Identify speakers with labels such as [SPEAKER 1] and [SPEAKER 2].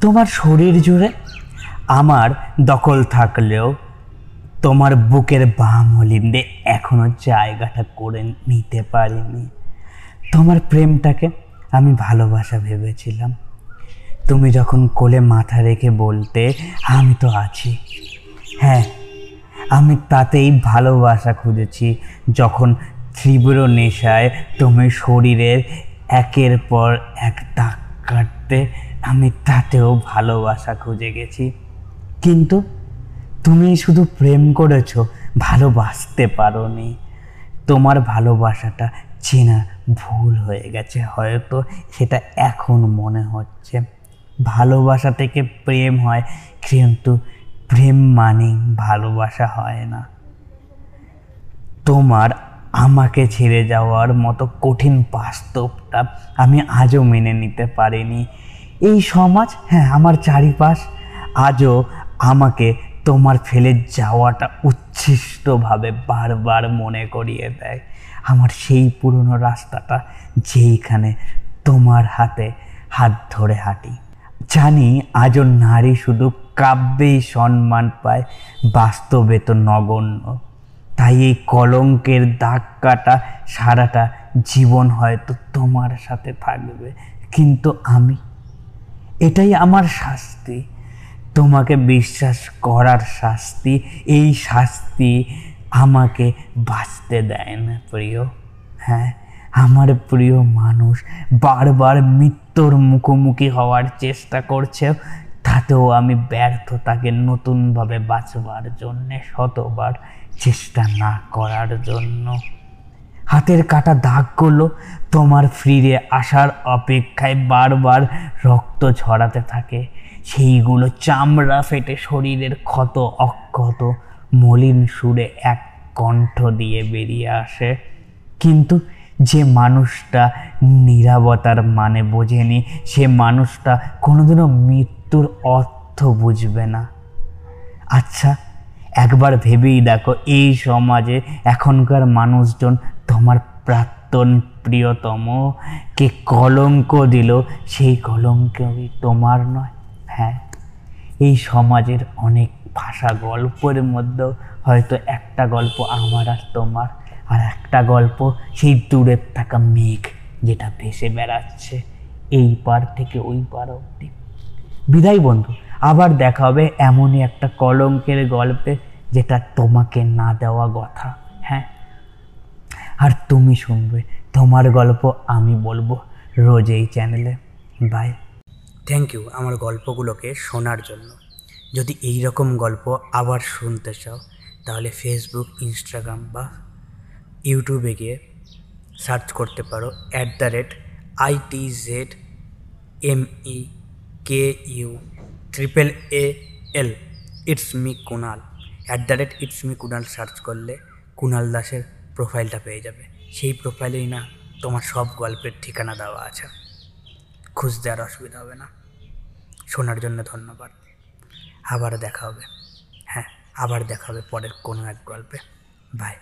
[SPEAKER 1] তোমার শরীর জুড়ে আমার দখল থাকলেও তোমার বুকের বাম হলিন্দে এখনও জায়গাটা করে নিতে পারিনি। তোমার প্রেমটাকে আমি ভালোবাসা ভেবেছিলাম। তুমি যখন কোলে মাথা রেখে বলতে, আমি তো আছি। হ্যাঁ আমি তাতেই ভালোবাসা খুঁজেছি যখন তীব্র নেশায় তুমি শরীরের একের পর এক দাগ কাটতে আমি তাতেও ভালোবাসা খুঁজে গেছি। কিন্তু তুমি শুধু প্রেম করেছ, ভালোবাসতে পারোনি। তোমার ভালোবাসাটা চেনা ভুল হয়ে গেছে হয়তো, সেটা এখন মনে হচ্ছে। ভালোবাসা থেকে প্রেম হয়, কিন্তু প্রেম মানেই ভালোবাসা হয় না। তোমার আমাকে ছেড়ে যাওয়ার মতো কঠিন বাস্তবটা আমি আজও মেনে নিতে পারিনি। এই সমাজ হ্যাঁ আমার চারিপাশ আজও আমাকে তোমার ফেলে যাওয়াটা উচ্ছিষ্টভাবে বারবার মনে করিয়ে দেয়। আমার সেই পুরনো রাস্তাটা যেইখানে তোমার হাতে হাত ধরে হাঁটি। জানি আজও নারী শুধু কাব্যেই সম্মান পায়, বাস্তবে তো নগণ্য। তাই এই কলঙ্কের দাগ কাটা সারাটা জীবন হয়তো তোমার সাথে থাকবে। কিন্তু আমি এটাই আমার শাস্তি। তোমাকে বিশ্বাস করার শাস্তি, এই শাস্তি আমাকে বাঁচতে দেয় না প্রিয়। হ্যাঁ আমার প্রিয় মানুষ বারবার মৃত্যুর মুখোমুখি হওয়ার চেষ্টা করছে, তাতেও আমি ব্যর্থতাকে নতুনভাবে বাঁচবার জন্যে, শতবার চেষ্টা না করার জন্য। হাতের কাটা দাগগুলো তোমার ফিরে আসার অপেক্ষায় বারবার রক্ত ঝরাতে থাকে। সেইগুলো চামড়া ফেটে শরীরের ক্ষত অক্ষত। মলিন সুরে এক কণ্ঠ দিয়ে বেরিয়ে আসে। কিন্তু যে মানুষটা নিরাপত্তার মানে বোঝেনি, সে মানুষটা কোনোদিনও মৃত্যুর অর্থ বুঝবে না। আচ্ছা একবার ভেবেই দেখো, এই সমাজে এখনকার মানুষজন তোমার প্রাক্তন প্রিয়তম। কে কলঙ্ক দিল, সেই কলঙ্ক তোমার নয়। হ্যাঁ এই সমাজের অনেক ভাষা গল্পের মধ্যেও হয়তো একটা গল্প আমার আর তোমার, আর একটা গল্প সেই দূরের থাকা মেঘ যেটা ভেসে বেড়াচ্ছে এই পার থেকে ওই পার অব্দি বিদায় বন্ধু, আবার দেখা হবে এমনই একটা কলঙ্কের গল্পে। যেটা তোমাকে না দেওয়া কথা হ্যাঁ? আর তুমি শুনবে, তোমার গল্প আমি বলব রোজ এই চ্যানেলে বাই থ্যাংক ইউ আমার গল্পগুলোকে শোনার জন্য। যদি এই রকম গল্প আবার শুনতে চাও, তাহলে ফেসবুক ইনস্টাগ্রাম বা ইউটিউবে গিয়ে সার্চ করতে পারো at the rate I T Z M E K U triple A L it's me Kunal at the rate it's me Kunal search করলে কুণাল দাসের প্রোফাইলটা পেয়ে যাবে। সেই প্রোফাইলেই না তোমার সব গল্পের ঠিকানা দেওয়া আছে। খুঁজতে আর অসুবিধা হবে না। শোনার জন্য ধন্যবাদ। আবার দেখা হবে। হ্যাঁ আবার দেখা হবে পরের কোনো এক গল্পে। বাই